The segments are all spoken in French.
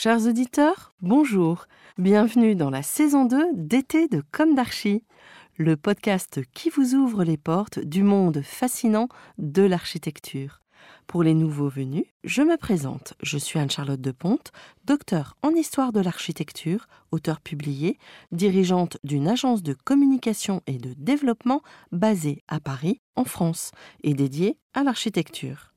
Chers auditeurs, bonjour. Bienvenue dans la saison 2 d'été de Comme d'Archie, le podcast qui vous ouvre les portes du monde fascinant de l'architecture. Pour les nouveaux venus, je me présente. Je suis Anne-Charlotte de Ponte, docteur en histoire de l'architecture, auteur publié, dirigeante d'une agence de communication et de développement basée à Paris, en France, et dédiée à l'architecture.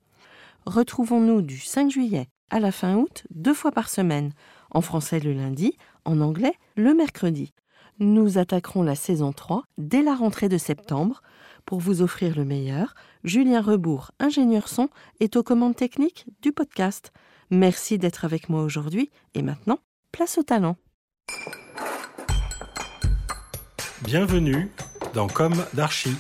Retrouvons-nous du 5 juillet à la fin août, deux fois par semaine, en français le lundi, en anglais le mercredi. Nous attaquerons la saison 3 dès la rentrée de septembre. Pour vous offrir le meilleur, Julien Rebourg, ingénieur son, est aux commandes techniques du podcast. Merci d'être avec moi aujourd'hui et maintenant, place au talent. Bienvenue dans Comme d'Archie.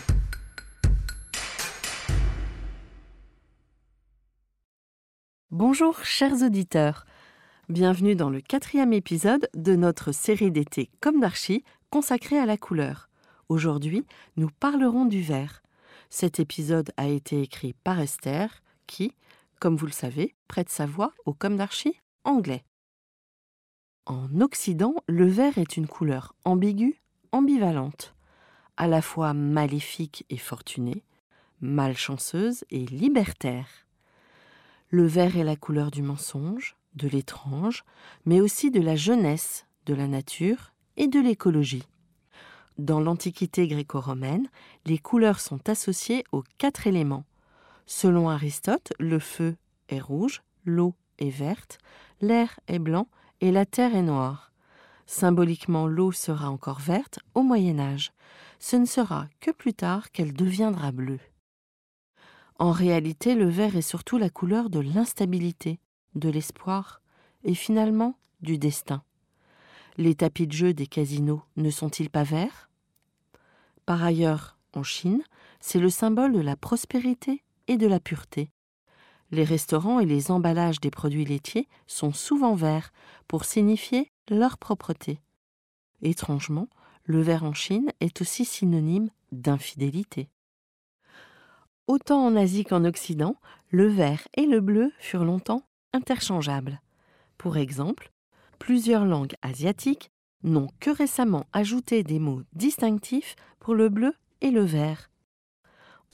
Bonjour chers auditeurs. Bienvenue dans le quatrième épisode de notre série d'été Comme d'Archie consacrée à la couleur. Aujourd'hui, nous parlerons du vert. Cet épisode a été écrit par Esther, qui, comme vous le savez, prête sa voix au Comme d'Archie anglais. En Occident, le vert est une couleur ambiguë, ambivalente, à la fois maléfique et fortunée, malchanceuse et libertaire. Le vert est la couleur du mensonge, de l'étrange, mais aussi de la jeunesse, de la nature et de l'écologie. Dans l'Antiquité gréco-romaine, les couleurs sont associées aux quatre éléments. Selon Aristote, le feu est rouge, l'eau est verte, l'air est blanc et la terre est noire. Symboliquement, l'eau sera encore verte au Moyen Âge. Ce ne sera que plus tard qu'elle deviendra bleue. En réalité, le vert est surtout la couleur de l'instabilité, de l'espoir et finalement du destin. Les tapis de jeu des casinos ne sont-ils pas verts? Par ailleurs, en Chine, c'est le symbole de la prospérité et de la pureté. Les restaurants et les emballages des produits laitiers sont souvent verts pour signifier leur propreté. Étrangement, le vert en Chine est aussi synonyme d'infidélité. Autant en Asie qu'en Occident, le vert et le bleu furent longtemps interchangeables. Pour exemple, plusieurs langues asiatiques n'ont que récemment ajouté des mots distinctifs pour le bleu et le vert.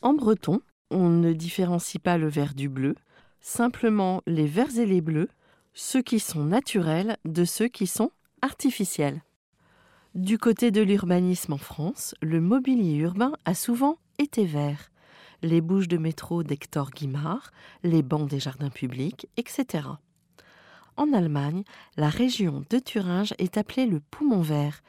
En breton, on ne différencie pas le vert du bleu, simplement les verts et les bleus, ceux qui sont naturels de ceux qui sont artificiels. Du côté de l'urbanisme en France, le mobilier urbain a souvent été vert les bouches de métro d'Hector Guimard, les bancs des jardins publics, etc. En Allemagne, la région de Thuringe est appelée le poumon vert.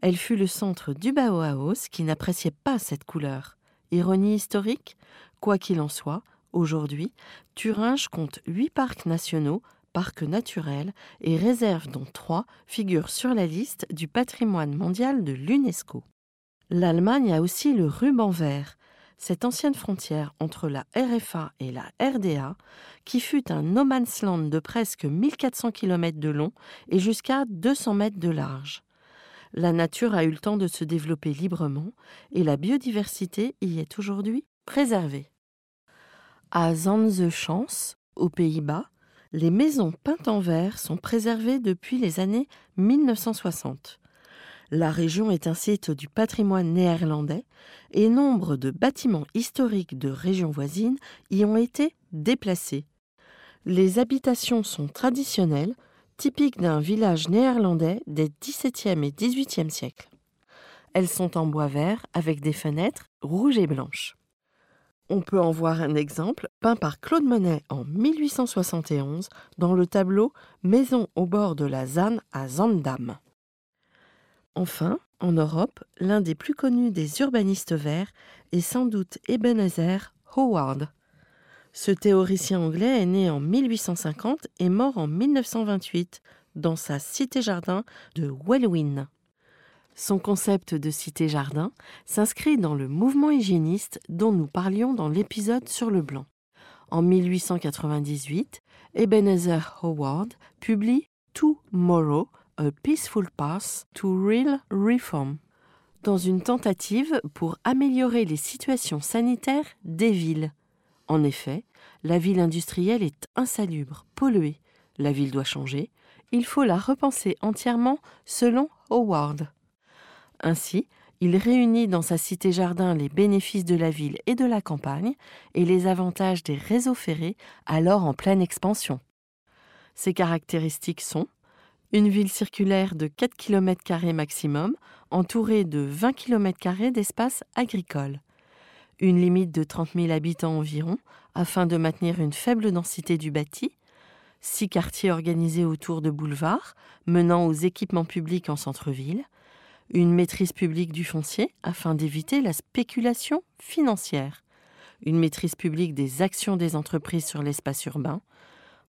Elle fut le centre du Bauhaus qui n'appréciait pas cette couleur. Ironie historique? Quoi qu'il en soit, aujourd'hui, Thuringe compte huit parcs nationaux, parcs naturels et réserves dont trois figurent sur la liste du patrimoine mondial de l'UNESCO. L'Allemagne a aussi le ruban vert, cette ancienne frontière entre la RFA et la RDA, qui fut un no man's land de presque 1400 km de long et jusqu'à 200 mètres de large. La nature a eu le temps de se développer librement et la biodiversité y est aujourd'hui préservée. À Zanzeschans, aux Pays-Bas, les maisons peintes en vert sont préservées depuis les années 1960. La région est un site du patrimoine néerlandais et nombre de bâtiments historiques de régions voisines y ont été déplacés. Les habitations sont traditionnelles, typiques d'un village néerlandais des XVIIe et XVIIIe siècles. Elles sont en bois vert avec des fenêtres rouges et blanches. On peut en voir un exemple peint par Claude Monet en 1871 dans le tableau Maison au bord de la Zanne à Zandam. Enfin, en Europe, l'un des plus connus des urbanistes verts est sans doute Ebenezer Howard. Ce théoricien anglais est né en 1850 et mort en 1928 dans sa cité-jardin de Wellwyn. Son concept de cité-jardin s'inscrit dans le mouvement hygiéniste dont nous parlions dans l'épisode sur le blanc. En 1898, Ebenezer Howard publie Tomorrow, A Peaceful Path to Real Reform, dans une tentative pour améliorer les situations sanitaires des villes. En effet, la ville industrielle est insalubre, polluée. La ville doit changer. Il faut la repenser entièrement selon Howard. Ainsi, il réunit dans sa cité-jardin les bénéfices de la ville et de la campagne et les avantages des réseaux ferrés alors en pleine expansion. Ses caractéristiques sont une ville circulaire de 4 km maximum, entourée de 20 km d'espace agricole. Une limite de 30 000 habitants environ, afin de maintenir une faible densité du bâti. Six quartiers organisés autour de boulevards, menant aux équipements publics en centre-ville une maîtrise publique du foncier afin d'éviter la spéculation financière, une maîtrise publique des actions des entreprises sur l'espace urbain,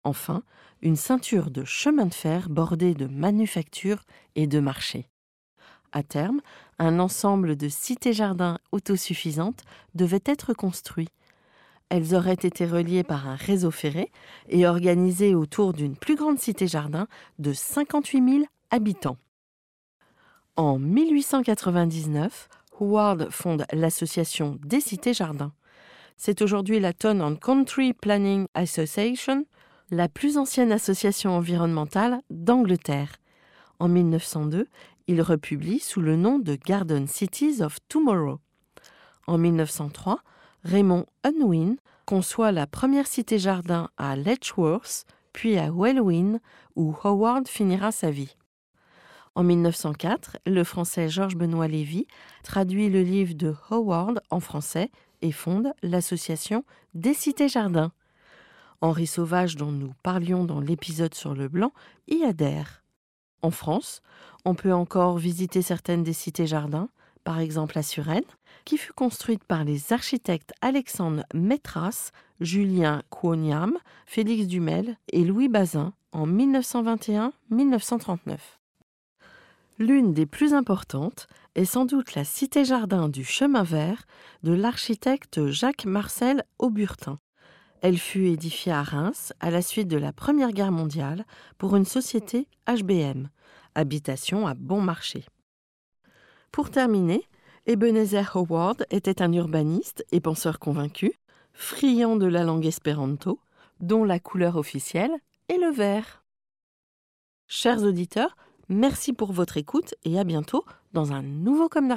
enfin une ceinture de chemin de fer bordée de manufactures et de marchés. À terme, un ensemble de cités-jardins autosuffisantes devait être construit. Elles auraient été reliées par un réseau ferré et organisées autour d'une plus grande cité-jardin de 58 000 habitants. En 1899, Howard fonde l'association des cités-jardins. C'est aujourd'hui la Town and Country Planning Association, la plus ancienne association environnementale d'Angleterre. En 1902, il republie sous le nom de Garden Cities of Tomorrow. En 1903, Raymond Unwin conçoit la première cité-jardin à Letchworth, puis à Wellwyn, où Howard finira sa vie. En 1904, le français Georges Benoît Lévy traduit le livre de Howard en français et fonde l'association des cités-jardins. Henri Sauvage, dont nous parlions dans l'épisode sur le blanc, y adhère. En France, on peut encore visiter certaines des cités-jardins, par exemple à Suresnes, qui fut construite par les architectes Alexandre Métras, Julien Quoniam, Félix Dumel et Louis Bazin en 1921-1939. L'une des plus importantes est sans doute la cité-jardin du Chemin Vert de l'architecte Jacques-Marcel Auburtin. Elle fut édifiée à Reims à la suite de la Première Guerre mondiale pour une société HBM, habitation à bon marché. Pour terminer, Ebenezer Howard était un urbaniste et penseur convaincu, friand de la langue espéranto, dont la couleur officielle est le vert. Chers auditeurs, Merci pour votre écoute et à bientôt dans un nouveau Comme.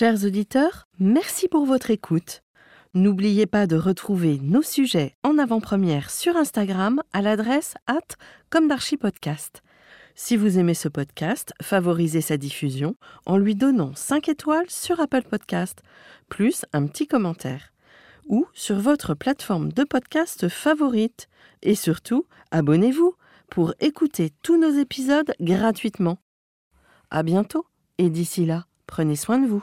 Chers auditeurs, merci pour votre écoute. N'oubliez pas de retrouver nos sujets en avant-première sur Instagram à l'adresse at comme podcast. Si vous aimez ce podcast, favorisez sa diffusion en lui donnant 5 étoiles sur Apple Podcast, plus un petit commentaire, ou sur votre plateforme de podcast favorite. Et surtout, abonnez-vous pour écouter tous nos épisodes gratuitement. À bientôt, et d'ici là, prenez soin de vous.